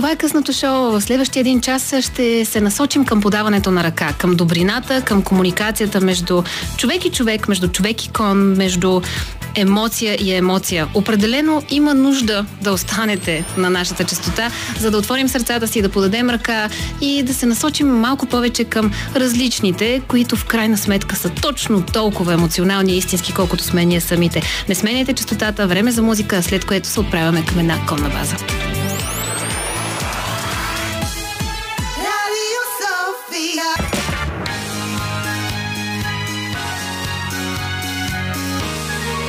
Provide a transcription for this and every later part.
Това е късното шоу. В следващия един час ще се насочим към подаването на ръка, към добрината, към комуникацията между човек и човек, между човек и кон, между емоция и емоция. Определено има нужда да останете на нашата частота, за да отворим сърцата си, да подадем ръка и да се насочим малко повече към различните, които в крайна сметка са точно толкова емоционални и истински, колкото сме ние самите. Не сменяйте частотата, време за музика, след което се отправяме към една конна база.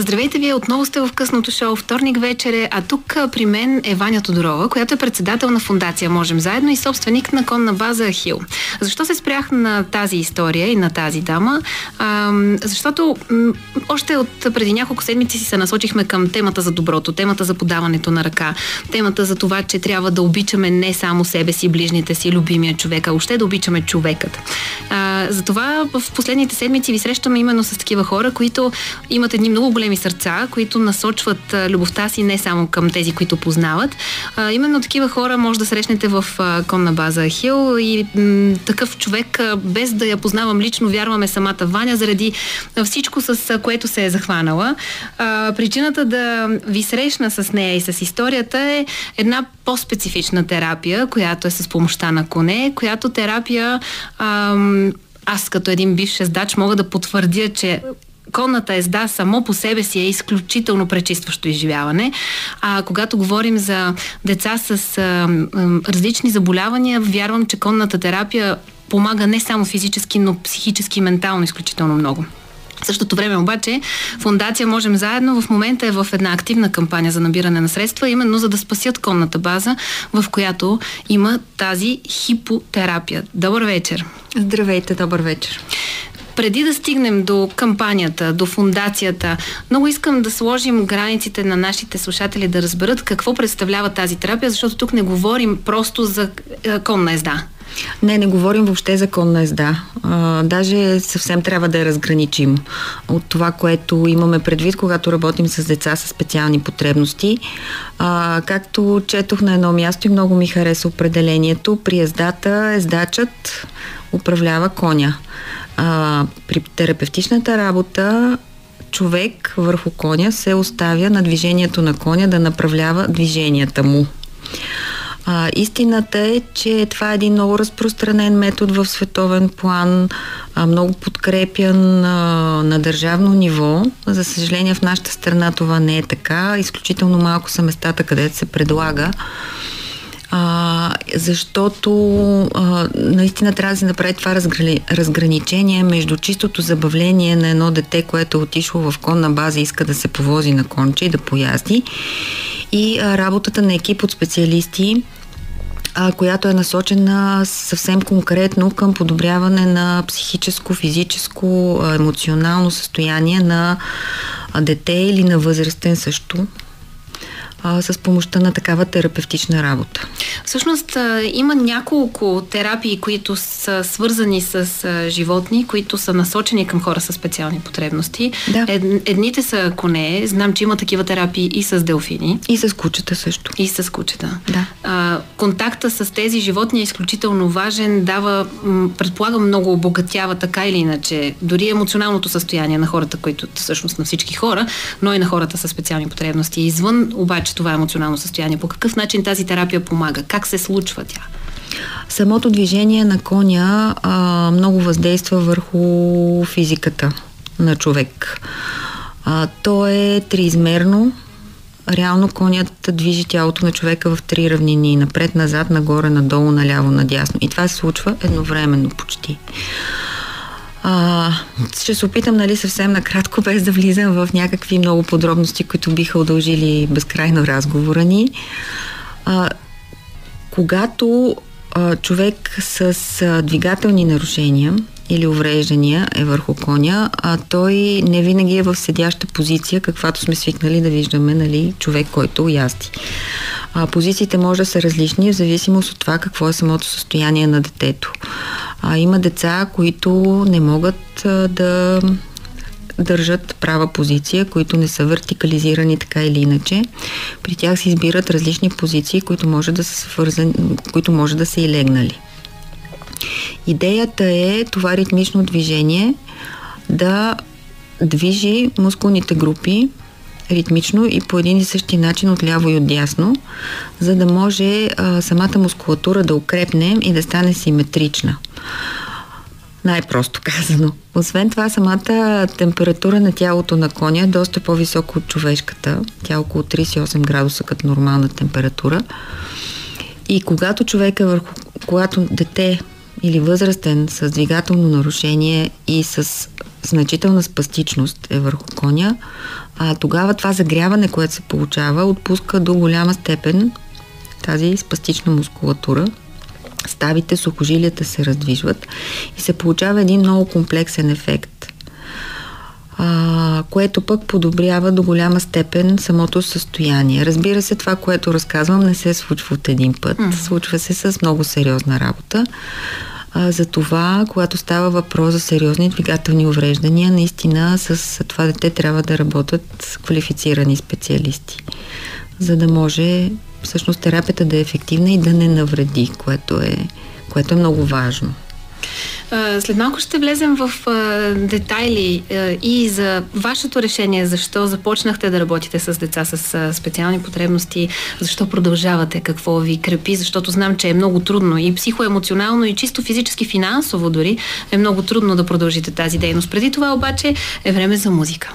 Здравейте, вие отново сте в късното шоу. Вторник вечер е, а тук при мен е Ваня Тодорова, която е председател на фундация Можем заедно и собственик на конна база Ахил. Защо се спрях на тази история и на тази дама? А, защото м- още от преди няколко седмици си се насочихме към темата за доброто, темата за подаването на ръка, темата за това, че трябва да обичаме не само себе си, ближните си, любимия човек, а още да обичаме човекът. А, затова в последните седмици ви срещаме именно с такива хора, които имат едни много големи сърца, които насочват любовта си не само към тези, които познават. Именно такива хора може да срещнете в конна база Хил и такъв човек, без да я познавам лично, вярваме самата Ваня, заради всичко, с което се е захванала. Причината да ви срещна с нея и с историята е една по-специфична терапия, която е с помощта на коне, която терапия аз като един бивш ездач мога да потвърдя, че конната езда само по себе си е изключително пречистващо изживяване. А когато говорим за деца с а, а, различни заболявания, вярвам, че конната терапия помага не само физически, но психически и ментално изключително много. В същото време обаче фундация Можем заедно в момента е в една активна кампания за набиране на средства, именно за да спасят конната база, в която има тази хипотерапия. Добър вечер! Здравейте, добър вечер! Преди да стигнем до кампанията, до фундацията, много искам да сложим границите на нашите слушатели да разберат какво представлява тази терапия, защото тук не говорим просто за конна езда. Не, не говорим въобще за конна езда. А, даже съвсем трябва да я разграничим от това, което имаме предвид, когато работим с деца с специални потребности. А, както четох на едно място и много ми хареса определението, при ездата ездачът управлява коня. А, при терапевтичната работа човек върху коня се оставя на движението на коня да направлява движенията му. А, истината е, че това е един много разпространен метод в световен план, а, много подкрепян а, на държавно ниво. За съжаление в нашата страна това не е така. Изключително малко са местата, където се предлага а, защото а, наистина трябва да се направи това разграни, разграничение между чистото забавление на едно дете, което е отишло в конна база и иска да се повози на конче и да поязди и а, работата на екип от специалисти, а, която е насочена съвсем конкретно към подобряване на психическо, физическо, емоционално състояние на дете или на възрастен също а, с помощта на такава терапевтична работа. Всъщност а, има няколко терапии, които са свързани с а, животни, които са насочени към хора с специални потребности. Да. Ед, едните са коне, знам, че има такива терапии и с делфини. И с кучета също. И с кучета. Да. А, контакта с тези животни е изключително важен, дава, предполагам, много обогатява така или иначе, дори емоционалното състояние на хората, които всъщност на всички хора, но и на хората с специални потребности. Извън обаче че това емоционално състояние. По какъв начин тази терапия помага? Как се случва тя? Самото движение на коня а, много въздейства върху физиката на човек. А, то е триизмерно. Реално конят движи тялото на човека в три равнини. Напред, назад, нагоре, надолу, наляво, надясно. И това се случва едновременно почти. А, ще се опитам, нали, съвсем накратко, без да влизам в някакви много подробности, които биха удължили безкрайно разговора ни. А, когато а, човек с а, двигателни нарушения или увреждания е върху коня, а той не винаги е в седяща позиция, каквато сме свикнали да виждаме нали, човек, който язди. А, позициите може да са различни в зависимост от това какво е самото състояние на детето. А, има деца, които не могат а, да държат права позиция, които не са вертикализирани така или иначе. При тях се избират различни позиции, които може да са свързани, които може да са и легнали. Идеята е това ритмично движение да движи мускулните групи ритмично и по един и същи начин от ляво и от дясно, за да може а, самата мускулатура да укрепне и да стане симетрична. Най-просто казано. Освен това, самата температура на тялото на коня е доста по-висока от човешката. Тя е около 38 градуса като нормална температура. И когато човек е върху, когато дете или възрастен с двигателно нарушение и с значителна спастичност е върху коня, а тогава това загряване, което се получава, отпуска до голяма степен тази спастична мускулатура. Ставите, сухожилията се раздвижват и се получава един много комплексен ефект а, което пък подобрява до голяма степен самото състояние. Разбира се, това, което разказвам, не се случва от един път. Mm. Случва се с много сериозна работа. А, за това, когато става въпрос за сериозни двигателни увреждания, наистина с това дете трябва да работят квалифицирани специалисти, за да може всъщност терапията да е ефективна и да не навреди, което е, което е много важно. След малко ще влезем в детайли и за вашето решение, защо започнахте да работите с деца с специални потребности, защо продължавате, какво ви крепи, защото знам, че е много трудно и психоемоционално, и чисто физически, финансово дори е много трудно да продължите тази дейност. Преди това обаче е време за музика.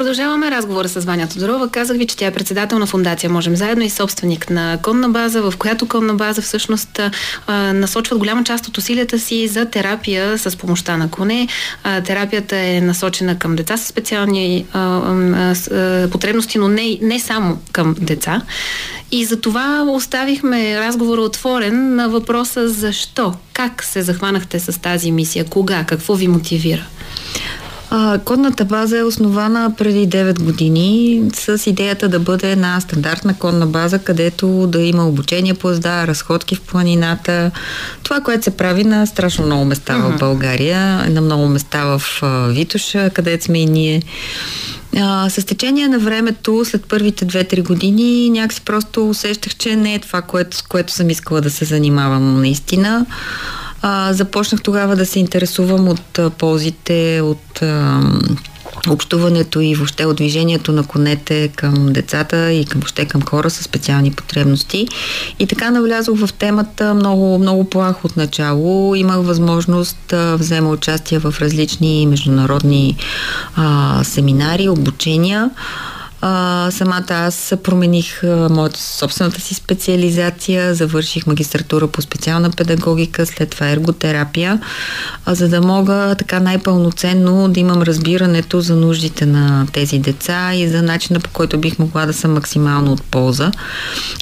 Продължаваме разговора с Ваня Тодорова. Казах ви, че тя е председател на фундация Можем заедно и собственик на конна база, в която конна база всъщност насочват голяма част от усилията си за терапия с помощта на коне. Терапията е насочена към деца с специални потребности, но не, не само към деца. И за това оставихме разговора отворен на въпроса защо, как се захванахте с тази мисия, кога, какво ви мотивира. А, кодната база е основана преди 9 години с идеята да бъде една стандартна кодна база, където да има обучение по езда, разходки в планината. Това, което се прави на страшно много места uh-huh. в България, на много места в Витоша, където сме и ние. А, с течение на времето, след първите 2-3 години, някакси просто усещах, че не е това, което, с което съм искала да се занимавам наистина. А, започнах тогава да се интересувам от а, ползите, от а, общуването и въобще от движението на конете към децата и към, въобще към хора с специални потребности. И така навлязох в темата много, много плах от начало. Имах възможност да взема участие в различни международни а, семинари, обучения. А, самата аз промених а, моята собствената си специализация, завърших магистратура по специална педагогика, след това ерготерапия, а, за да мога така най-пълноценно да имам разбирането за нуждите на тези деца и за начина по който бих могла да съм максимално от полза.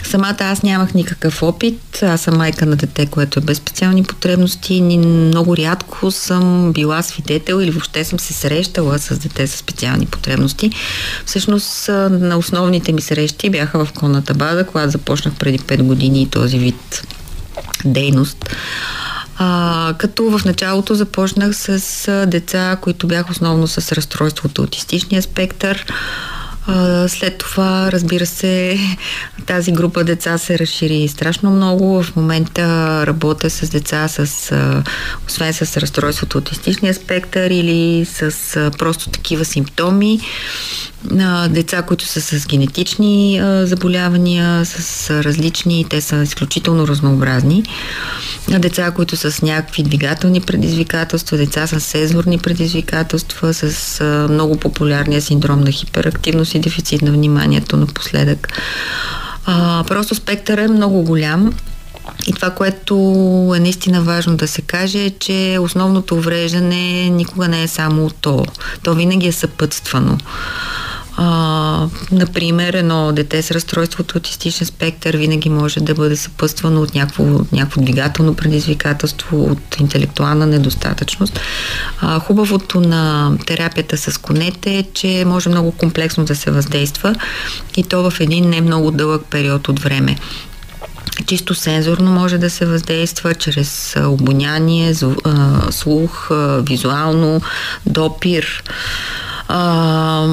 Самата аз нямах никакъв опит, аз съм майка на дете, което е без специални потребности, много рядко съм била свидетел или въобще съм се срещала с дете с специални потребности. Всъщност на основните ми срещи бяха в конната база, когато започнах преди 5 години този вид дейност. А, като в началото започнах с деца, които бяха основно с разстройството аутистичния спектър. След това, разбира се, тази група деца се разшири страшно много. В момента работя с деца, с, освен с разстройството аутистичния спектър или с просто такива симптоми деца, които са с генетични заболявания, с различни, те са изключително разнообразни. Деца, които са с някакви двигателни предизвикателства, деца с сезорни предизвикателства, с много популярния синдром на хиперактивност и дефицит на вниманието напоследък. А, просто спектър е много голям. И това, което е наистина важно да се каже, е, че основното увреждане никога не е само то. То винаги е съпътствано А, например, едно дете с разстройство от аутистичен спектър винаги може да бъде съпъствано от някакво, някакво двигателно предизвикателство, от интелектуална недостатъчност. А, хубавото на терапията с конете е, че може много комплексно да се въздейства и то в един не много дълъг период от време. Чисто сензорно може да се въздейства чрез обоняние, слух, визуално, допир. А,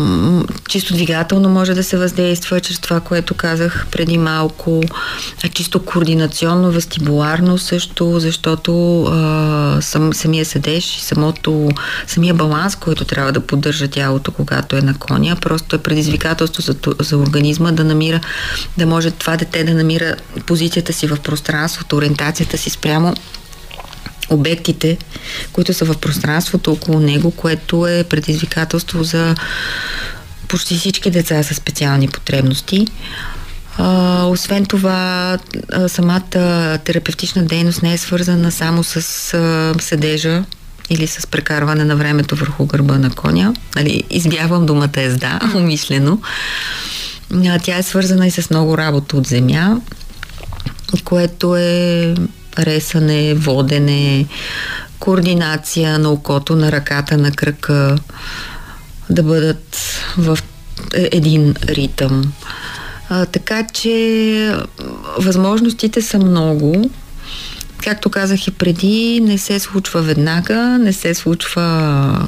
чисто двигателно може да се въздейства чрез това, което казах преди малко. А чисто координационно, вестибуларно също, защото а, сам, самия седеж и самото, самия баланс, който трябва да поддържа тялото, когато е на коня, просто е предизвикателство за, за организма да намира, да може това дете да намира позицията си в пространството, ориентацията си спрямо обектите, които са в пространството около него, което е предизвикателство за почти всички деца с специални потребности. А, освен това, самата терапевтична дейност не е свързана само с а, седежа или с прекарване на времето върху гърба на коня. Нали, избягвам думата езда, умишлено. А, тя е свързана и с много работа от земя, което е ресане, водене, координация на окото, на ръката, на кръка, да бъдат в един ритъм. А, така че възможностите са много. Както казах и преди, не се случва веднага, не се случва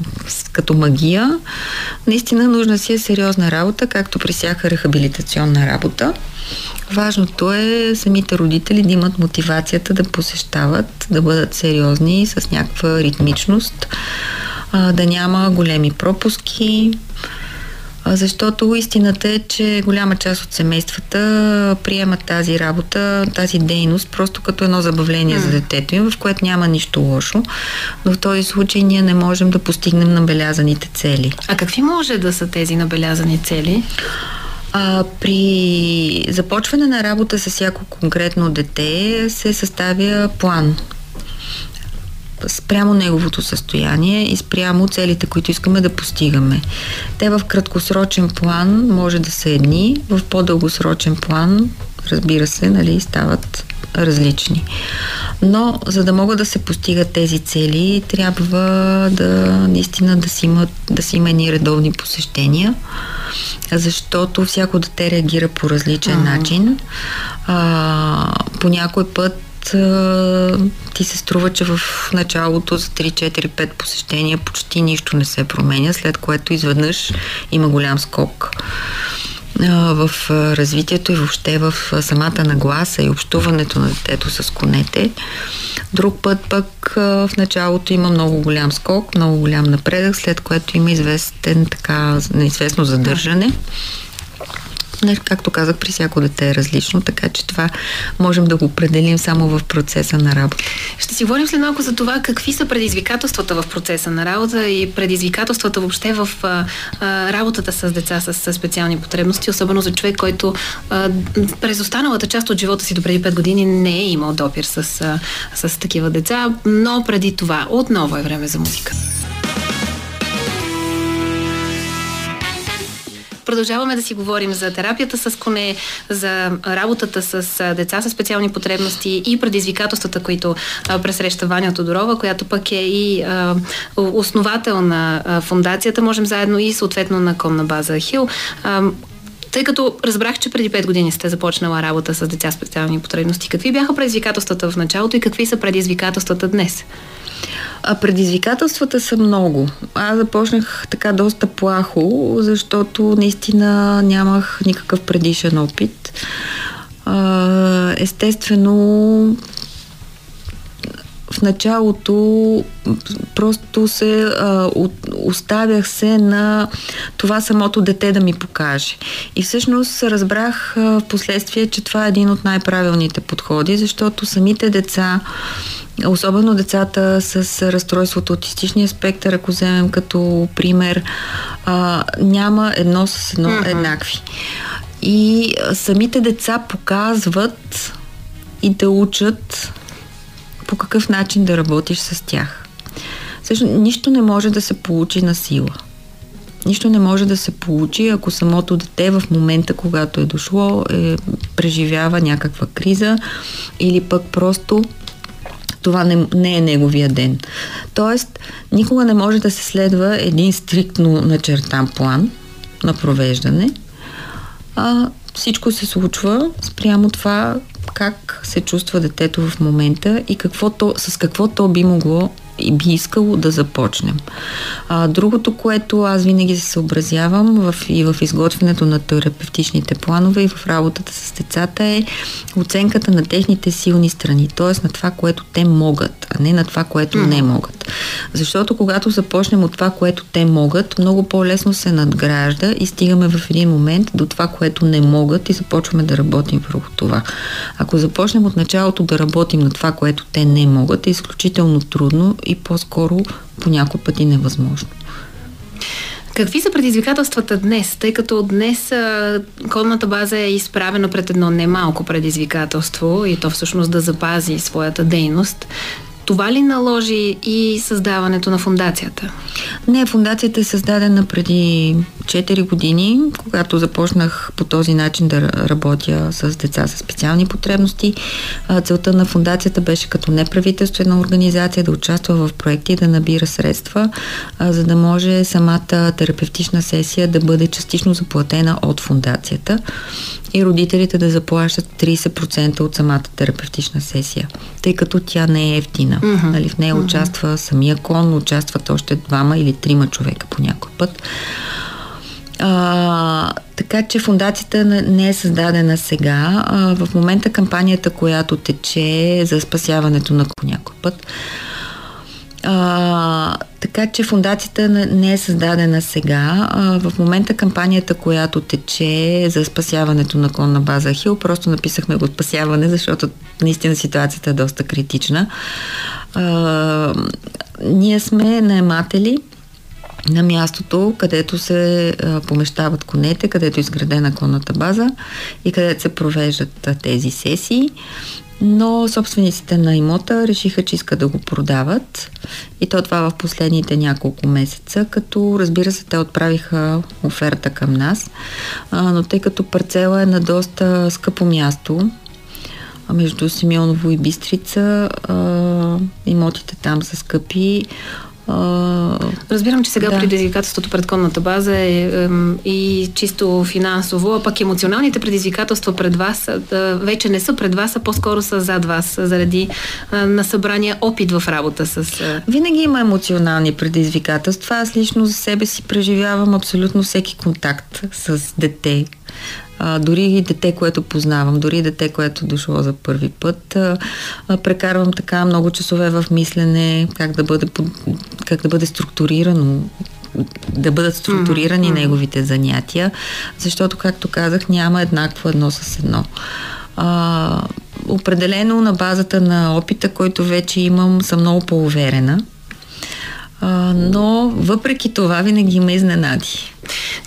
като магия. Наистина нужна си е сериозна работа, както при всяка рехабилитационна работа. Важното е самите родители да имат мотивацията да посещават, да бъдат сериозни с някаква ритмичност, да няма големи пропуски, защото истината е, че голяма част от семействата приемат тази работа, тази дейност, просто като едно забавление mm. за детето им, в което няма нищо лошо. Но в този случай ние не можем да постигнем набелязаните цели. А какви може да са тези набелязани цели? А, при започване на работа с всяко конкретно дете се съставя план спрямо неговото състояние и спрямо целите, които искаме да постигаме. Те в краткосрочен план може да са едни, в по-дългосрочен план, разбира се, нали, стават различни. Но за да могат да се постигат тези цели, трябва да наистина да си има, да си има едни редовни посещения, защото всяко дете реагира по различен uh-huh. начин. А, по някой път ти се струва, че в началото за 3-4-5 посещения почти нищо не се променя, след което изведнъж има голям скок в развитието и въобще в самата нагласа и общуването на детето с конете. Друг път пък в началото има много голям скок, много голям напредък, след което има известен така, неизвестно задържане. Както казах, при всяко дете е различно, така че това можем да го определим само в процеса на работа. Ще си говорим след малко за това какви са предизвикателствата в процеса на работа и предизвикателствата въобще в а, работата с деца с, с специални потребности, особено за човек, който а, през останалата част от живота си до преди 5 години не е имал допир с, а, с такива деца, но преди това отново е време за музика. Продължаваме да си говорим за терапията с коне, за работата с деца с специални потребности и предизвикателствата, които пресреща Ваня Тодорова, която пък е и основател на фундацията. Можем заедно и съответно на конна база Хил. Тъй като разбрах, че преди 5 години сте започнала работа с деца с специални потребности, какви бяха предизвикателствата в началото и какви са предизвикателствата днес? А предизвикателствата са много. Аз започнах така доста плахо, защото наистина нямах никакъв предишен опит. Естествено, в началото просто се а, оставях се на това самото дете да ми покаже. И всъщност разбрах а, в последствие, че това е един от най-правилните подходи, защото самите деца особено децата с разстройството аутистичния спектър, ако вземем като пример, а, няма едно с едно mm-hmm. еднакви. И самите деца показват и да учат по какъв начин да работиш с тях. Също нищо не може да се получи на сила. нищо не може да се получи, ако самото дете в момента, когато е дошло, е, преживява някаква криза или пък просто това не, не е неговия ден. Тоест, никога не може да се следва един стриктно начертан план на провеждане, а всичко се случва спрямо това как се чувства детето в момента и какво то, с какво то би могло и би искало да започнем. А, другото, което аз винаги се съобразявам в, и в изготвянето на терапевтичните планове и в работата с децата е оценката на техните силни страни, т.е. на това, което те могат, а не на това, което не могат. Защото когато започнем от това, което те могат, много по-лесно се надгражда и стигаме в един момент до това, което не могат и започваме да работим върху това. Ако започнем от началото да работим на това, което те не могат, е изключително трудно и по-скоро по някой пъти невъзможно. Какви са предизвикателствата днес? Тъй като днес а, кодната база е изправена пред едно немалко предизвикателство и то всъщност да запази своята дейност. Това ли наложи и създаването на фундацията? Не, фундацията е създадена преди 4 години, когато започнах по този начин да работя с деца с специални потребности. Целта на фундацията беше като неправителствена организация да участва в проекти и да набира средства, за да може самата терапевтична сесия да бъде частично заплатена от фундацията и родителите да заплащат 30% от самата терапевтична сесия, тъй като тя не е ефтина. Mm-hmm. Нали, в нея mm-hmm. участва самия кон, участват още двама или трима човека по някой път. А, така че фундацията не е създадена сега. А, в момента кампанията, която тече за спасяването на някой път, а, така че фундацията не е създадена сега. А, в момента кампанията, която тече за спасяването на клонна база Хил, просто написахме го спасяване, защото наистина ситуацията е доста критична. А, ние сме наематели на мястото, където се а, помещават конете, където е изградена конната база и където се провеждат а, тези сесии но собствениците на имота решиха, че искат да го продават. И то това в последните няколко месеца, като разбира се те отправиха оферта към нас, а, но тъй като парцела е на доста скъпо място, между Симеоново и Бистрица, а, имотите там са скъпи, Разбирам, че сега да. предизвикателството пред конната база е, е и чисто финансово, а пък емоционалните предизвикателства пред вас да, вече не са пред вас, а по-скоро са зад вас, заради а, на събрания опит в работа с... А... Винаги има емоционални предизвикателства. Аз лично за себе си преживявам абсолютно всеки контакт с дете а, дори и дете, което познавам, дори и дете, което дошло за първи път, а, а, прекарвам така много часове в мислене как да бъде, как да бъде структурирано да бъдат структурирани mm-hmm. неговите занятия, защото, както казах, няма еднакво едно с едно. А, определено на базата на опита, който вече имам, съм много по-уверена. А, но въпреки това винаги има изненади.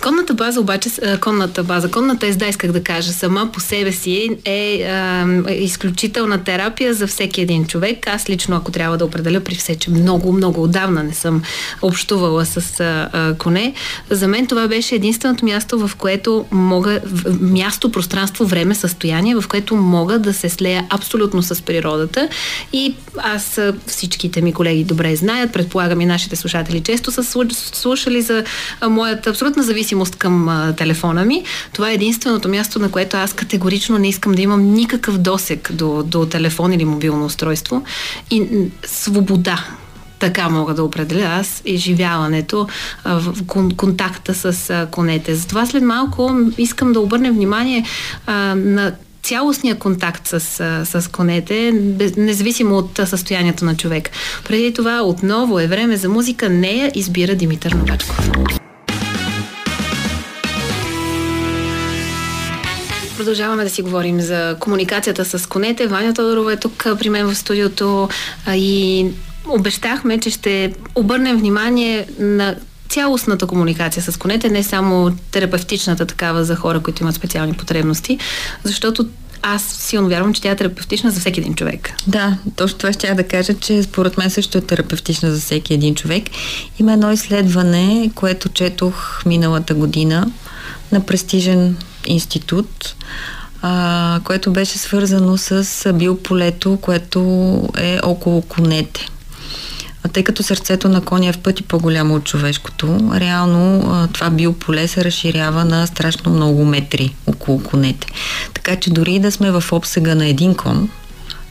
Конната база обаче, конната база, конната езда, исках да кажа, сама по себе си е а, изключителна терапия за всеки един човек. Аз лично, ако трябва да определя при все, че много, много отдавна не съм общувала с а, а, коне, за мен това беше единственото място, в което мога, място, пространство, време, състояние, в което мога да се слея абсолютно с природата. И аз, всичките ми колеги добре знаят, предполагам и нашите слушатели често са слушали за моята абсолютна зависимост към телефона ми. Това е единственото място, на което аз категорично не искам да имам никакъв досек до, до телефон или мобилно устройство. И свобода, така мога да определя аз изживяването в контакта с конете. Затова след малко искам да обърнем внимание на цялостния контакт с, с конете, независимо от състоянието на човек. Преди това отново е време за музика. Нея избира Димитър Новачков. Продължаваме да си говорим за комуникацията с конете. Ваня Тодорова е тук при мен в студиото и обещахме, че ще обърнем внимание на цялостната комуникация с конете, не само терапевтичната такава за хора, които имат специални потребности, защото аз силно вярвам, че тя е терапевтична за всеки един човек. Да, точно това ще я да кажа, че според мен също е терапевтична за всеки един човек. Има едно изследване, което четох миналата година на престижен институт, а, което беше свързано с биополето, което е около конете. А тъй като сърцето на коня е в пъти по-голямо от човешкото, реално това биополе се разширява на страшно много метри около конете. Така че дори да сме в обсега на един кон,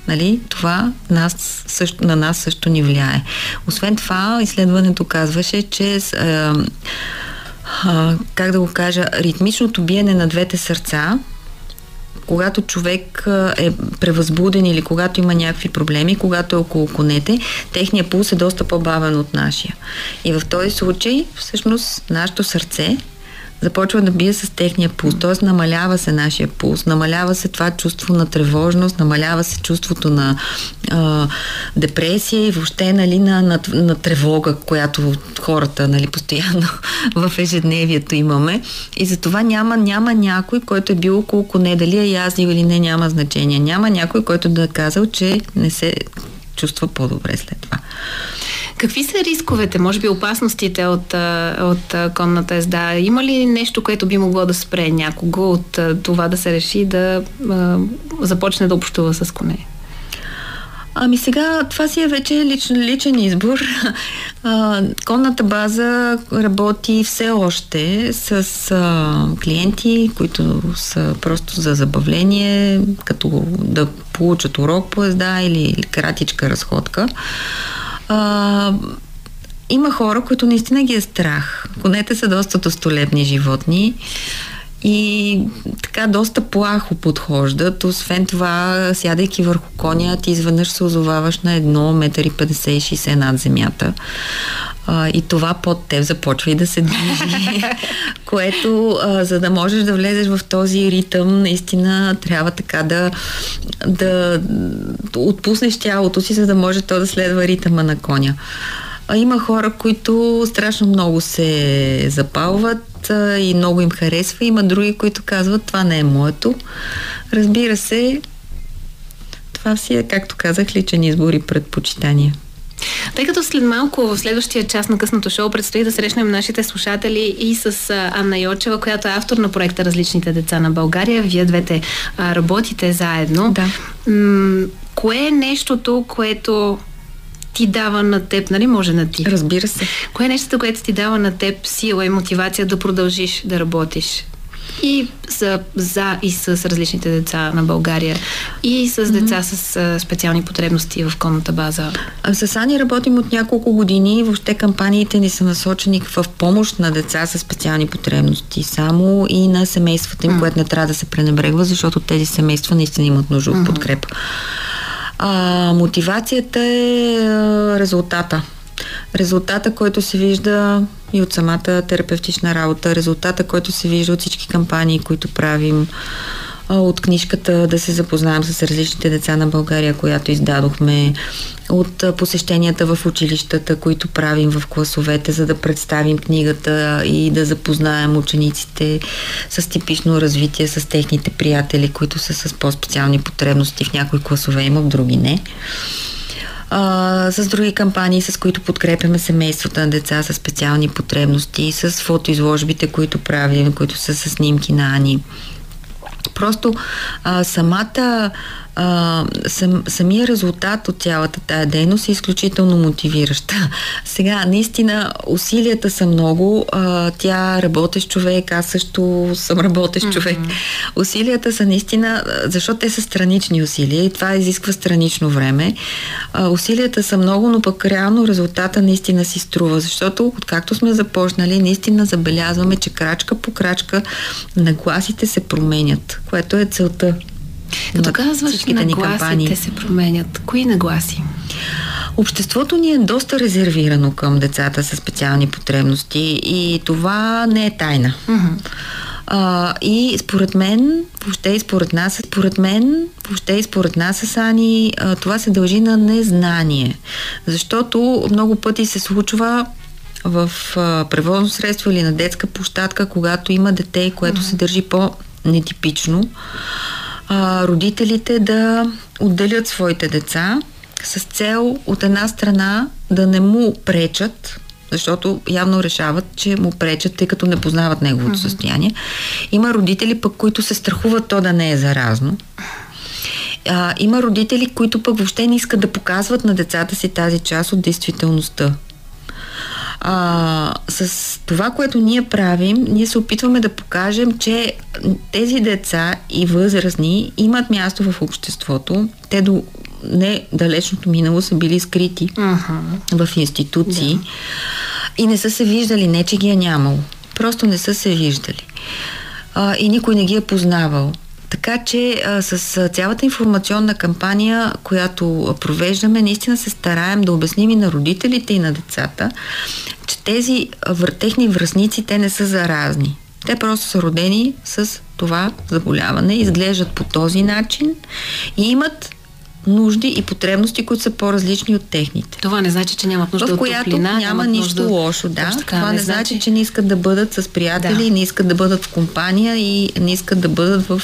нали, това нас, също, на нас също ни влияе. Освен това, изследването казваше, че а, а, как да го кажа, ритмичното биене на двете сърца когато човек е превъзбуден или когато има някакви проблеми, когато е около конете, техният пулс е доста по-бавен от нашия. И в този случай, всъщност, нашето сърце започва да бие с техния пулс, т.е. намалява се нашия пулс, намалява се това чувство на тревожност, намалява се чувството на а, депресия и въобще нали, на, на, на тревога, която хората нали, постоянно в ежедневието имаме. И затова няма, няма някой, който е бил около коне, дали е яздил или не, няма значение. Няма някой, който да е казал, че не се чувства по-добре след това. Какви са рисковете, може би опасностите от, от конната езда? Има ли нещо, което би могло да спре някого от това да се реши да а, започне да общува с коне? Ами сега това си е вече личен, личен избор. А, конната база работи все още с а, клиенти, които са просто за забавление, като да получат урок по езда или кратичка разходка. А, има хора, които наистина ги е страх. Конете са доста достолепни животни и така доста плахо подхождат. Освен това, сядайки върху коня, ти изведнъж се озоваваш на едно метър и 50-60 над земята. А, и това под теб започва и да се движи, което, а, за да можеш да влезеш в този ритъм, наистина трябва така да, да отпуснеш тялото си, за да може то да следва ритъма на коня. А има хора, които страшно много се запалват а, и много им харесва. Има други, които казват, това не е моето. Разбира се, това си е, както казах, личен избор и предпочитания. Тъй като след малко в следващия част на късното шоу предстои да срещнем нашите слушатели и с Анна Йочева, която е автор на проекта Различните деца на България. Вие двете а, работите заедно. Да. М- кое е нещото, което ти дава на теб, нали може на ти? Разбира се. Кое е нещото, което ти дава на теб сила и мотивация да продължиш да работиш? и за, за и с различните деца на България и с mm-hmm. деца с специални потребности в конната база? А, с Ани работим от няколко години. Въобще кампаниите ни са насочени в помощ на деца с специални потребности само и на семействата им, mm-hmm. което не трябва да се пренебрегва, защото тези семейства наистина имат нужда от подкрепа. А, мотивацията е резултата. Резултата, който се вижда и от самата терапевтична работа, резултата, който се вижда от всички кампании, които правим, от книжката да се запознаем с различните деца на България, която издадохме, от посещенията в училищата, които правим в класовете, за да представим книгата и да запознаем учениците с типично развитие, с техните приятели, които са с по-специални потребности. В някои класове има, в други не а, с други кампании, с които подкрепяме семействата на деца с специални потребности, с фотоизложбите, които правим, които са с снимки на Ани. Просто а, самата а, сам, самия резултат от цялата тая дейност е изключително мотивираща. Сега, наистина, усилията са много. А, тя работещ човек, аз също съм работещ mm-hmm. човек. Усилията са наистина, защото те са странични усилия и това изисква странично време. А, усилията са много, но пък реално резултата наистина си струва, защото откакто сме започнали, наистина забелязваме, че крачка по крачка нагласите се променят, което е целта като казваш, нагласите се променят. Кои нагласи? Обществото ни е доста резервирано към децата с специални потребности и това не е тайна. Mm-hmm. А, и според мен, въобще и според нас, според мен, въобще и според нас с Ани, а, това се дължи на незнание. Защото много пъти се случва в а, превозно средство или на детска площадка, когато има дете, което mm-hmm. се държи по-нетипично, а, родителите да отделят своите деца с цел от една страна да не му пречат, защото явно решават, че му пречат, тъй като не познават неговото mm-hmm. състояние. Има родители пък, които се страхуват то да не е заразно. А, има родители, които пък въобще не искат да показват на децата си тази част от действителността. А, с това, което ние правим, ние се опитваме да покажем, че тези деца и възрастни имат място в обществото. Те до не далечното минало са били скрити uh-huh. в институции да. и не са се виждали, не че ги е нямало. Просто не са се виждали. А, и никой не ги е познавал. Така че а, с цялата информационна кампания, която провеждаме, наистина се стараем да обясним и на родителите и на децата, че тези техни връзници, те не са заразни. Те просто са родени с това заболяване, изглеждат по този начин и имат нужди и потребности, които са по-различни от техните. Това не значи, че нямат нужда в от която топлина, няма нищо нужда... лошо, да. Така, Това не, не значи, че не искат да бъдат с приятели, да. не искат да бъдат в компания и не искат да бъдат в...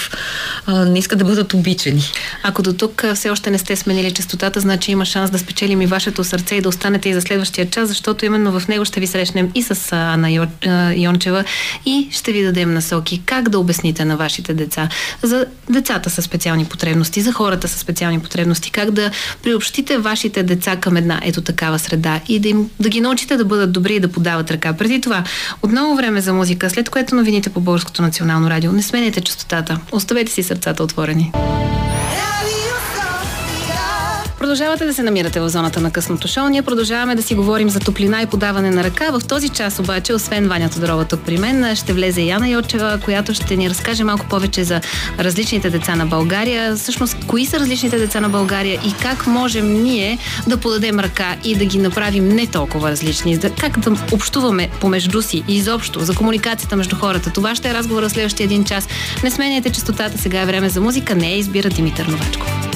А, не искат да бъдат обичани. Ако до тук все още не сте сменили частотата, значи има шанс да спечелим и вашето сърце и да останете и за следващия час, защото именно в него ще ви срещнем и с Ана Йончева и ще ви дадем насоки как да обясните на вашите деца за децата с специални потребности, за хората с специални потребности потребности, как да приобщите вашите деца към една ето такава среда и да, им, да ги научите да бъдат добри и да подават ръка. Преди това, отново време за музика, след което новините по Българското национално радио. Не сменете частотата. Оставете си сърцата отворени. Продължавате да се намирате в зоната на късното шоу. Ние продължаваме да си говорим за топлина и подаване на ръка. В този час обаче, освен Ваня Тодорова тук при мен, ще влезе Яна Йочева, която ще ни разкаже малко повече за различните деца на България. Всъщност, кои са различните деца на България и как можем ние да подадем ръка и да ги направим не толкова различни. Как да общуваме помежду си и изобщо за комуникацията между хората. Това ще е разговора следващия един час. Не сменяйте частотата, сега е време за музика. Не избира Димитър Новачков.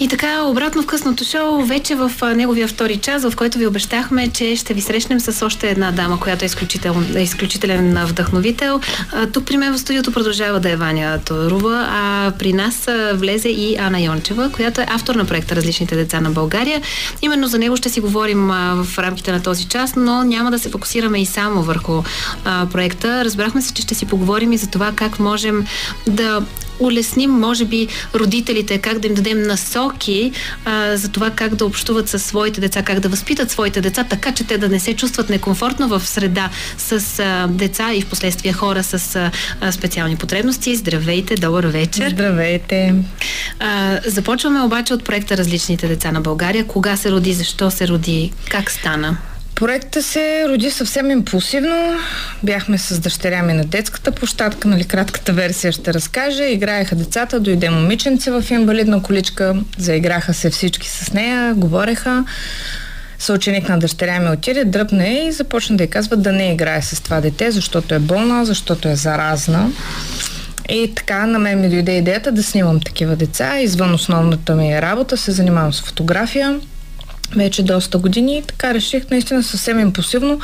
И така, обратно в късното шоу, вече в неговия втори час, в който ви обещахме, че ще ви срещнем с още една дама, която е, изключител, е изключителен вдъхновител. Тук при мен в студиото продължава да е Ваня Торова, а при нас влезе и Ана Йончева, която е автор на проекта Различните деца на България. Именно за него ще си говорим в рамките на този час, но няма да се фокусираме и само върху проекта. Разбрахме се, че ще си поговорим и за това как можем да улесним, може би, родителите, как да им дадем насоки а, за това как да общуват със своите деца, как да възпитат своите деца, така че те да не се чувстват некомфортно в среда с а, деца и в последствие хора с а, специални потребности. Здравейте, добър вечер. Здравейте. А, започваме обаче от проекта Различните деца на България. Кога се роди, защо се роди, как стана? Проектът се роди съвсем импулсивно. Бяхме с дъщеря ми на детската площадка, нали, кратката версия ще разкажа. Играеха децата, дойде момиченце в инвалидна количка, заиграха се всички с нея, говореха. Съученик на дъщеря ми отиде, дръпне и започна да й казва да не играе с това дете, защото е болна, защото е заразна. И така на мен ми дойде идеята да снимам такива деца. Извън основната ми работа се занимавам с фотография вече доста години и така реших наистина съвсем импосивно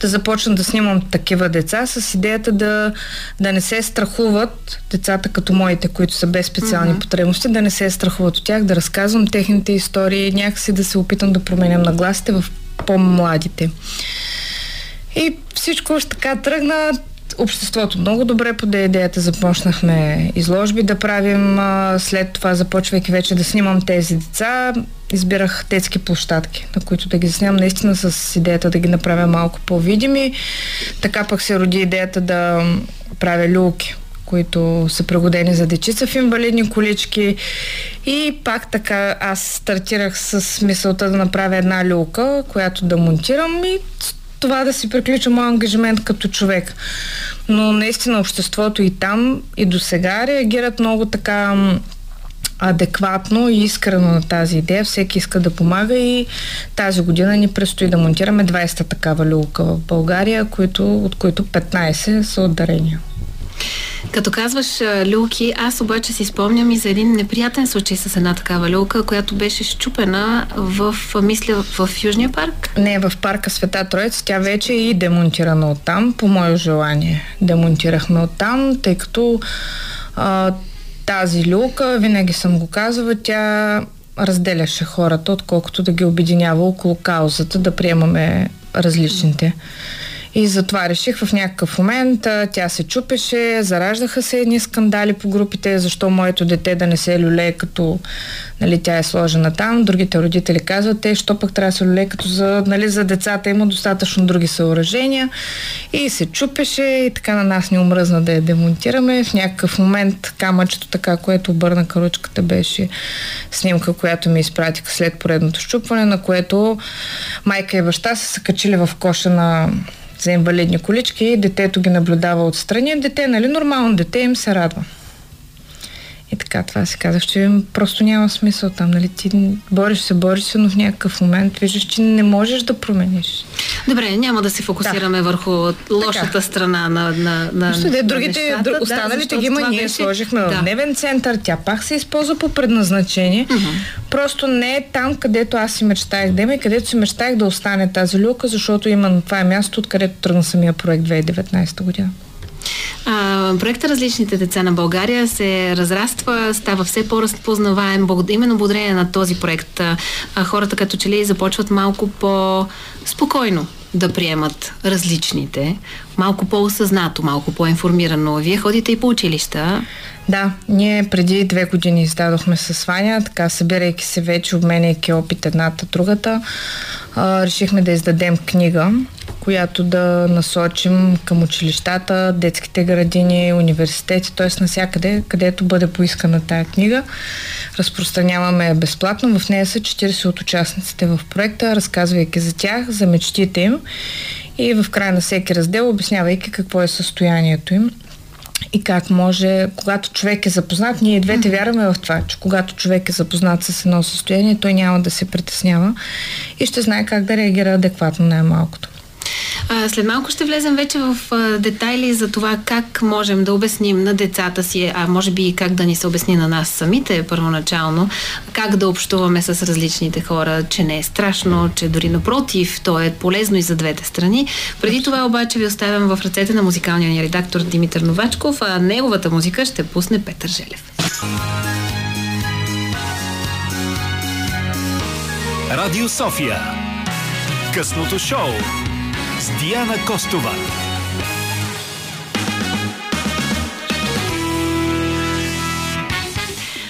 да започна да снимам такива деца с идеята да, да не се страхуват децата като моите, които са без специални mm-hmm. потребности, да не се страхуват от тях, да разказвам техните истории, някакси да се опитам да променям нагласите в по-младите. И всичко още така тръгна обществото много добре поде идеята. Започнахме изложби да правим. След това, започвайки вече да снимам тези деца, избирах детски площадки, на които да ги снимам наистина с идеята да ги направя малко по-видими. Така пък се роди идеята да правя люлки които са пригодени за дечица в инвалидни колички. И пак така аз стартирах с мисълта да направя една люлка, която да монтирам и това да си приключа моят ангажимент като човек. Но наистина обществото и там, и до сега реагират много така адекватно и искрено на тази идея. Всеки иска да помага и тази година ни предстои да монтираме 20 такава люлка в България, които, от които 15 са от дарения. Като казваш люлки, аз обаче си спомням и за един неприятен случай с една такава люлка, която беше щупена в, мисля, в Южния парк. Не, в парка Света Троица. Тя вече е и демонтирана оттам, по мое желание. Демонтирахме оттам, тъй като а, тази люлка, винаги съм го казвала, тя разделяше хората, отколкото да ги обединява около каузата, да приемаме различните. И затова реших в някакъв момент, тя се чупеше, зараждаха се едни скандали по групите, защо моето дете да не се люлее като нали, тя е сложена там. Другите родители казват, те, що пък трябва да се люлее като за, нали, за децата има достатъчно други съоръжения. И се чупеше и така на нас ни омръзна да я демонтираме. В някакъв момент камъчето така, което обърна каручката беше снимка, която ми изпратиха след поредното щупване, на което майка и баща са се качили в коша на за инвалидни колички детето ги наблюдава отстрани. Дете, нали, нормално дете им се радва. И така, това си казах, че просто няма смисъл там, нали? Ти бориш се, бориш се, но в някакъв момент виждаш, че не можеш да промениш. Добре, няма да се фокусираме да. върху лошата така. страна на, на, на, Просто, де, другите, нещата, друг, останалите да, ги има, ние беше... сложихме да. в дневен център, тя пак се използва по предназначение. Uh-huh. Просто не е там, където аз си мечтаях да има и където си мечтаях да остане тази люка, защото именно това е място, откъдето тръгна самия проект 2019 година. А, проекта Различните деца на България се разраства, става все по-разпознаваем. Именно благодарение на този проект а, хората като че ли започват малко по-спокойно да приемат различните, малко по-осъзнато, малко по-информирано. Вие ходите и по училища. Да, ние преди две години издадохме с Ваня, така събирайки се вече, обменяйки опит едната другата, а, решихме да издадем книга, която да насочим към училищата, детските градини, университети, т.е. навсякъде, където бъде поискана тая книга. Разпространяваме безплатно. В нея са 40 от участниците в проекта, разказвайки за тях, за мечтите им и в края на всеки раздел обяснявайки какво е състоянието им и как може, когато човек е запознат, ние двете вярваме в това, че когато човек е запознат с едно състояние, той няма да се притеснява и ще знае как да реагира адекватно най-малкото. А, след малко ще влезем вече в а, детайли за това как можем да обясним на децата си, а може би и как да ни се обясни на нас самите първоначално, как да общуваме с различните хора, че не е страшно, че дори напротив, то е полезно и за двете страни. Преди това обаче ви оставям в ръцете на музикалния ни редактор Димитър Новачков, а неговата музика ще пусне Петър Желев. Радио София. Късното шоу с Диана Костова.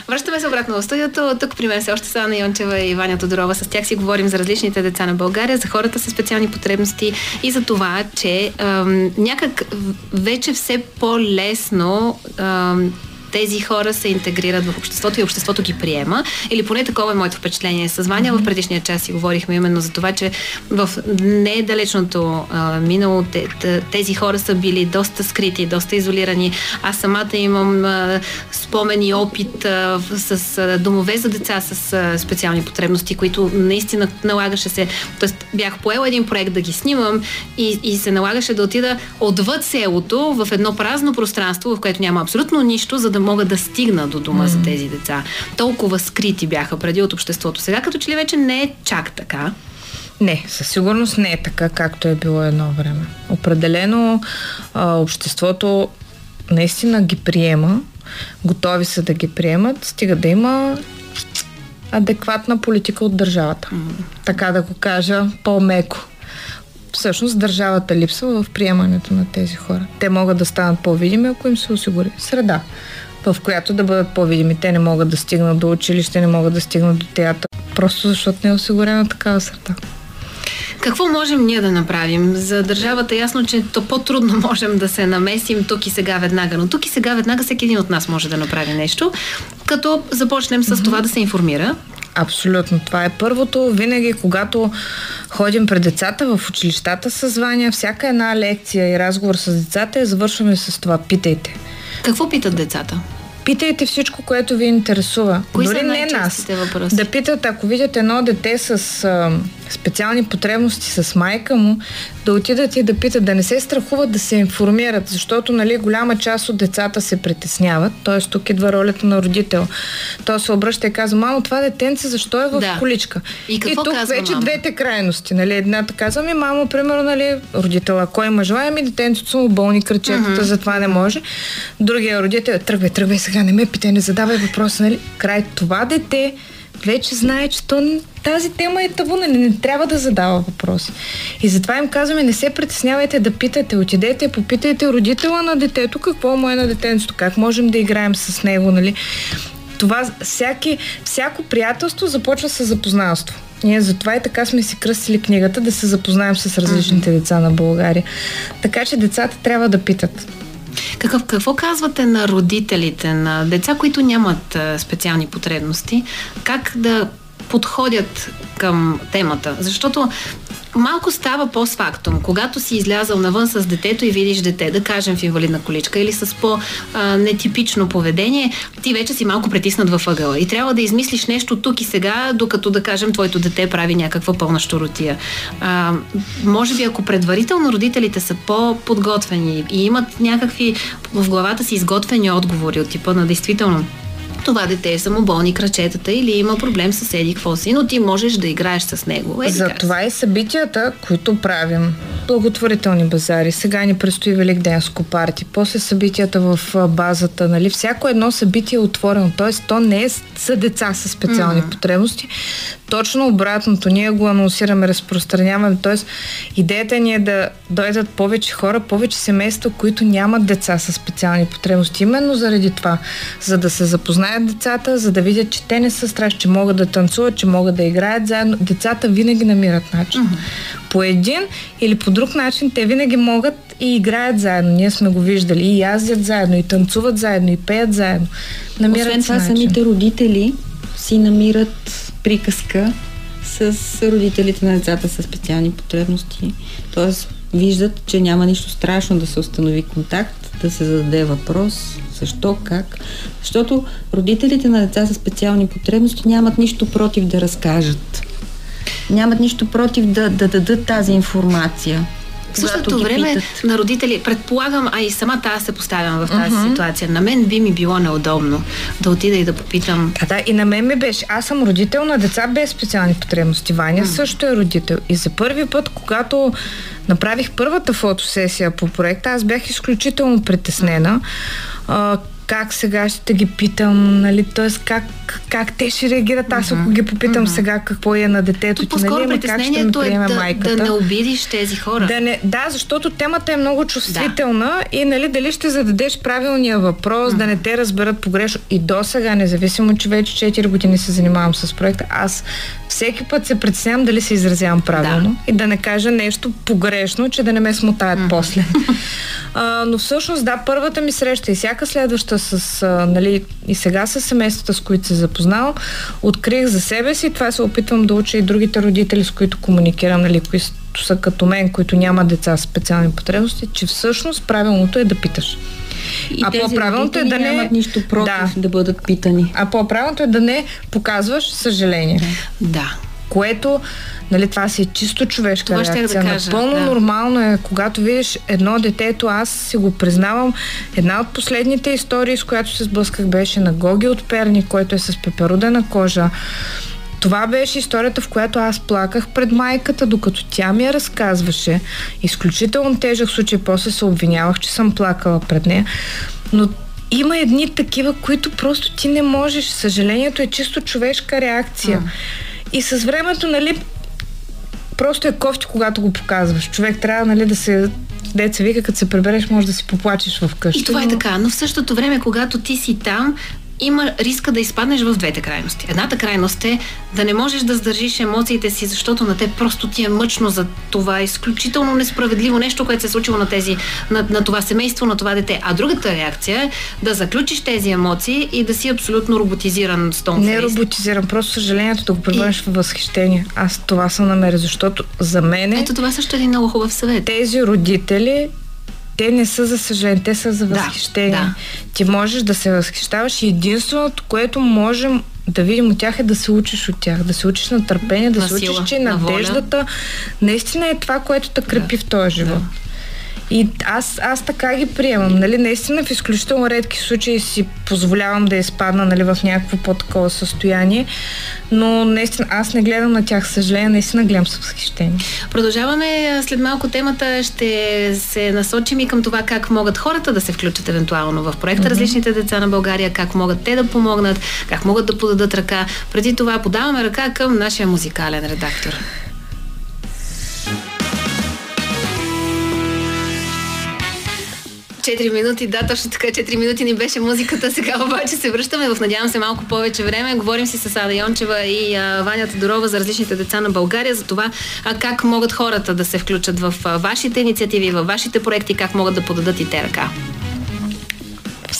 Връщаме се обратно в студиото. Тук при мен се още са Ана Йончева и Ваня Тодорова. С тях си говорим за различните деца на България, за хората с специални потребности и за това, че ам, някак вече все по-лесно ам, тези хора се интегрират в обществото и обществото ги приема. Или поне такова е моето впечатление. С Ваня mm-hmm. в предишния час си говорихме именно за това, че в недалечното а, минало тези хора са били доста скрити, доста изолирани. Аз самата имам а, спомен и опит а, с а, домове за деца с а, специални потребности, които наистина налагаше се. Тоест бях поела един проект да ги снимам и, и се налагаше да отида отвъд селото в едно празно пространство, в което няма абсолютно нищо, за да могат да стигнат до дома mm. за тези деца. Толкова скрити бяха преди от обществото. Сега като че ли вече не е чак така. Не, със сигурност не е така, както е било едно време. Определено а, обществото наистина ги приема, готови са да ги приемат, стига да има адекватна политика от държавата. Mm. Така да го кажа по-меко всъщност държавата липсва в приемането на тези хора. Те могат да станат по-видими, ако им се осигури среда в която да бъдат по-видими. Те не могат да стигнат до училище, не могат да стигнат до театър, просто защото не е осигурена такава среда. Какво можем ние да направим? За държавата е ясно, че то по-трудно можем да се намесим тук и сега веднага, но тук и сега веднага всеки един от нас може да направи нещо, като започнем с mm-hmm. това да се информира. Абсолютно. Това е първото. Винаги, когато ходим пред децата в училищата с звания, всяка една лекция и разговор с децата я завършваме с това. Питайте. Какво питат децата? Питайте всичко, което ви интересува. Кои Дори не нас. въпроси? Да питат, ако видят едно дете с а, специални потребности с майка му, да отидат и да питат, да не се страхуват да се информират, защото нали, голяма част от децата се притесняват, т.е. тук идва ролята на родител. Той се обръща и казва, мамо, това детенце защо е в Да. количка? И какво тук казва вече мама? двете крайности. Нали? Едната казва ми, мамо, примерно, нали, родител, ако има желание, ми детенцето са му болни кръчетата, затова не може. Другия родител, тръгвай, тръгвай сега, не ме питай, не задавай въпроса, нали? Край това дете вече знае, че то, тази тема е табу, нали? не трябва да задава въпроси. И затова им казваме, не се притеснявайте да питате, отидете, попитайте родителя на детето, какво му е на детенцето, как можем да играем с него, нали? Това, всяки, всяко приятелство започва с запознанство. Ние затова и така сме си кръстили книгата да се запознаем с различните деца на България. Така че децата трябва да питат. Какъв, какво казвате на родителите на деца, които нямат а, специални потребности? Как да подходят към темата? Защото малко става постфактум. Когато си излязал навън с детето и видиш дете, да кажем в инвалидна количка или с по-нетипично поведение, ти вече си малко притиснат във ъгъла и трябва да измислиш нещо тук и сега, докато да кажем твоето дете прави някаква пълна щуротия. А, може би ако предварително родителите са по-подготвени и имат някакви в главата си изготвени отговори от типа на действително това дете е самоболни крачетата или има проблем с еди какво си, но ти можеш да играеш с него. Еди За това и събитията, които правим, благотворителни базари, сега ни предстои Великденско парти, после събитията в базата, нали, всяко едно събитие е отворено, т.е. то не е за деца с специални mm-hmm. потребности, точно обратното, ние го анонсираме, разпространяваме, т.е. идеята ни е да дойдат повече хора, повече семейства, които нямат деца с специални потребности, именно заради това, за да се запознаят децата, за да видят, че те не са страшни, че могат да танцуват, че могат да играят заедно. Децата винаги намират начин. Mm-hmm. По един или по друг начин те винаги могат и играят заедно. Ние сме го виждали. И яздят заедно, и танцуват заедно, и пеят заедно. Намират Освен това, начин. самите родители си намират приказка с родителите на децата с специални потребности. Тоест, виждат, че няма нищо страшно да се установи контакт, да се зададе въпрос, защо, как. Защото родителите на деца с специални потребности нямат нищо против да разкажат. Нямат нищо против да, да дадат тази информация. В същото време питат. на родители, предполагам, а и самата аз се поставям в тази uh-huh. ситуация. На мен би ми било неудобно да отида и да попитам. Да, да, и на мен ми беше. Аз съм родител на деца без специални потребности. Ваня mm. също е родител. И за първи път, когато направих първата фотосесия по проекта, аз бях изключително притеснена. А, как сега ще ги питам, нали, т.е. Как, как те ще реагират, аз ако ги попитам сега какво е на детето ти, нали, ама как ще ме притеснението е приеме да, майката. да не обидиш тези хора. Да, не, да, защото темата е много чувствителна да. и нали, дали ще зададеш правилния въпрос, mm-hmm. да не те разберат погрешно. И до сега, независимо, че вече 4 години се занимавам с проекта, аз всеки път се притеснявам дали се изразявам правилно да. и да не кажа нещо погрешно, че да не ме смотаят mm-hmm. после. а, но всъщност, да, първата ми среща и всяка следваща с, а, нали, и сега с семействата, с които се запознавам, открих за себе си. Това се опитвам да уча и другите родители, с които комуникирам, нали, които са като мен, които нямат деца с специални потребности, че всъщност правилното е да питаш. И а по-правилното е да не... нямат нищо против да. да бъдат питани. А по-правилното е да не показваш съжаление. Да. Което, нали, това си е чисто човешка това реакция. Да кажа, Напълно да. нормално е, когато видиш едно детето, аз си го признавам, една от последните истории, с която се сблъсках, беше на Гоги от Перни, който е с пеперудена кожа. Това беше историята, в която аз плаках пред майката, докато тя ми я разказваше. Изключително тежък случай, после се обвинявах, че съм плакала пред нея. Но има едни такива, които просто ти не можеш. Съжалението е чисто човешка реакция. Mm. И с времето, нали, просто е кофти, когато го показваш. Човек трябва, нали, да се деца вика, като се прибереш, може да си поплачеш в къща. И това е така, но в същото време, когато ти си там, има риска да изпаднеш в двете крайности. Едната крайност е да не можеш да сдържиш емоциите си, защото на те просто ти е мъчно за това изключително несправедливо нещо, което се е случило на, тези, на, на това семейство, на това дете. А другата реакция е да заключиш тези емоции и да си абсолютно роботизиран с Не роботизиран, просто съжалението да го превърнеш и... в възхищение. Аз това съм намеря, защото за мен Ето това също е един много хубав съвет. Тези родители те не са за съжаление, те са за Да, възхищение. да. Ти можеш да се възхищаваш и единственото, което можем да видим от тях е да се учиш от тях, да се учиш на търпение, да На се сила, учиш, че на воля. надеждата наистина е това, което те крепи в този живот. И аз, аз така ги приемам. Нали? Наистина в изключително редки случаи си позволявам да изпадна нали, в някакво по-такова състояние, но наистина аз не гледам на тях, съжаление, наистина гледам с възхищение. Продължаваме след малко темата. Ще се насочим и към това как могат хората да се включат евентуално в проекта Различните деца на България, как могат те да помогнат, как могат да подадат ръка. Преди това подаваме ръка към нашия музикален редактор. Четири минути, да, точно така, 4 минути ни беше музиката. Сега обаче се връщаме в, надявам се, малко повече време. Говорим си с Ада Йончева и а, Ваня Тодорова за различните деца на България, за това а, как могат хората да се включат в а, вашите инициативи, в вашите проекти, как могат да подадат и те ръка.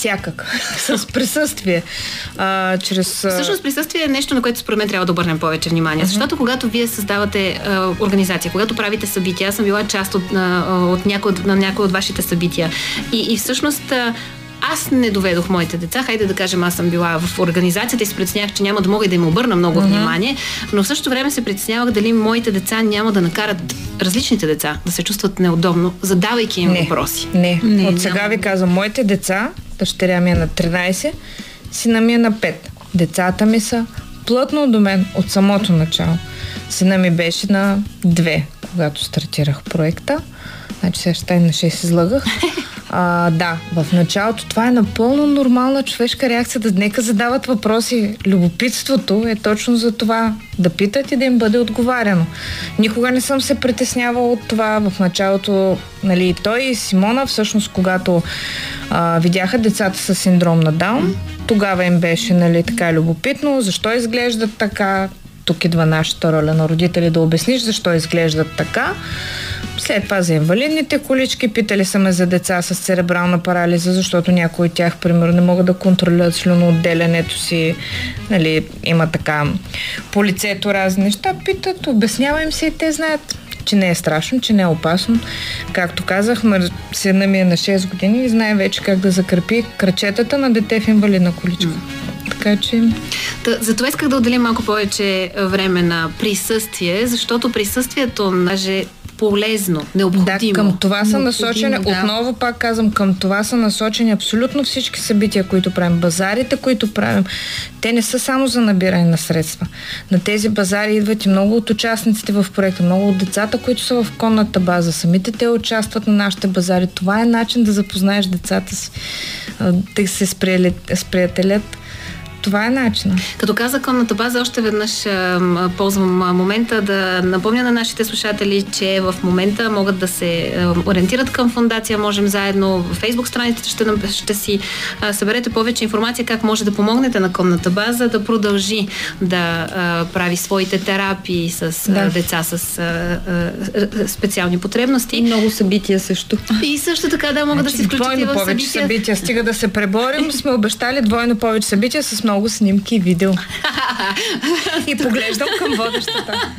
Всякак. с присъствие. А, чрез... Всъщност присъствие е нещо, на което според мен трябва да обърнем повече внимание. Защото когато вие създавате а, организация, когато правите събития, аз съм била част от, а, от някои, от- на някои от вашите събития. И, и всъщност а, аз не доведох моите деца. Хайде да кажем, аз съм била в организацията и се притеснявах, че няма да мога и да им обърна много внимание, но в същото време се притеснявах дали моите деца няма да накарат различните деца да се чувстват неудобно, задавайки им не, въпроси. Не, Не, не. От сега няма. ви казвам, моите деца, дъщеря ми е на 13, сина ми е на 5. Децата ми са плътно до мен от самото начало. Сина ми беше на 2, когато стартирах проекта. Значи сега ще на 6 излъгах. А, да, в началото това е напълно нормална човешка реакция да нека задават въпроси. Любопитството е точно за това да питат и да им бъде отговаряно. Никога не съм се притеснявала от това. В началото, нали, той и Симона, всъщност, когато а, видяха децата с синдром на Даун, тогава им беше, нали, така любопитно, защо изглеждат така, тук идва нашата роля на родители да обясниш защо изглеждат така. След това за инвалидните колички, питали са ме за деца с церебрална парализа, защото някои от тях, примерно, не могат да контролират слюноотделянето си. Нали, има така по лицето разни неща. Питат, обяснява им се и те знаят че не е страшно, че не е опасно. Както казах, сина ми е на 6 години и знае вече как да закрепи кръчетата на дете в инвалидна количка. Така че... Та, затова исках да отделим малко повече време на присъствие, защото присъствието даже полезно, необходимо. Да, към това са насочени, да. отново пак казвам, към това са насочени абсолютно всички събития, които правим. Базарите, които правим, те не са само за набиране на средства. На тези базари идват и много от участниците в проекта, много от децата, които са в конната база. Самите те участват на нашите базари. Това е начин да запознаеш децата си, да се сприятелят. Това е начина. Като каза конната база, още веднъж ползвам момента да напомня на нашите слушатели, че в момента могат да се ориентират към фундация Можем заедно. В фейсбук страницата ще, ще си съберете повече информация как може да помогнете на конната база да продължи да прави своите терапии с Да. деца с специални И потребности. много събития също. И също така да могат да се включат и Значи двойно в повече събития. събития. Стига да се преборим, сме обещали двойно повече събития с много снимки и видео. и поглеждам към водещата.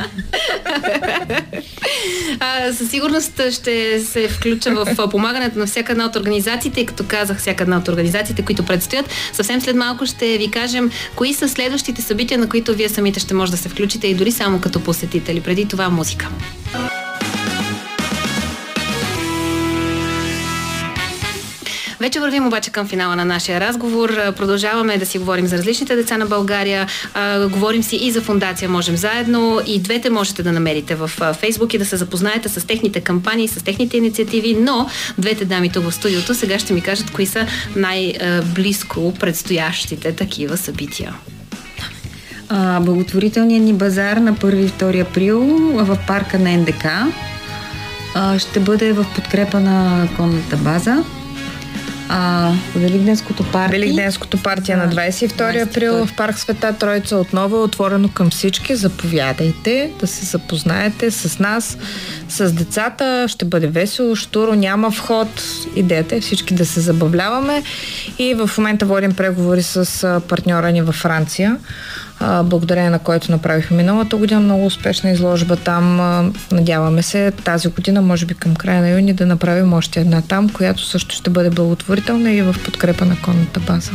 А, със сигурност ще се включа в помагането на всяка една от организациите, и като казах, всяка една от организациите, които предстоят. Съвсем след малко ще ви кажем кои са следващите събития, на които вие самите ще може да се включите и дори само като посетители. Преди това музика. Вече вървим обаче към финала на нашия разговор. Продължаваме да си говорим за различните деца на България. Говорим си и за фундация Можем заедно. И двете можете да намерите в Фейсбук и да се запознаете с техните кампании, с техните инициативи. Но двете дами тук в студиото сега ще ми кажат кои са най-близко предстоящите такива събития. А, благотворителният ни базар на 1 и 2 април в парка на НДК а, ще бъде в подкрепа на конната база. А, Великденското парти. Великденското партия на 22 април в парк Света Троица отново е отворено към всички. Заповядайте да се запознаете с нас, с децата. Ще бъде весело, штуро, няма вход. Идеята е всички да се забавляваме. И в момента водим преговори с партньора ни във Франция. А, благодарение на който направихме миналата година много успешна изложба там. А, надяваме се тази година, може би към края на юни, да направим още една там, която също ще бъде благотворителна и в подкрепа на конната база.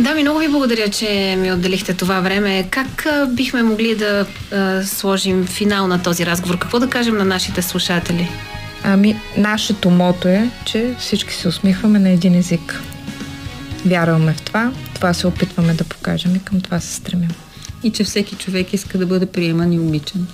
Да, ми много ви благодаря, че ми отделихте това време. Как а, бихме могли да а, сложим финал на този разговор? Какво да кажем на нашите слушатели? Ами, нашето мото е, че всички се усмихваме на един език. Вярваме в това, това се опитваме да покажем и към това се стремим. И че всеки човек иска да бъде приеман и обичан.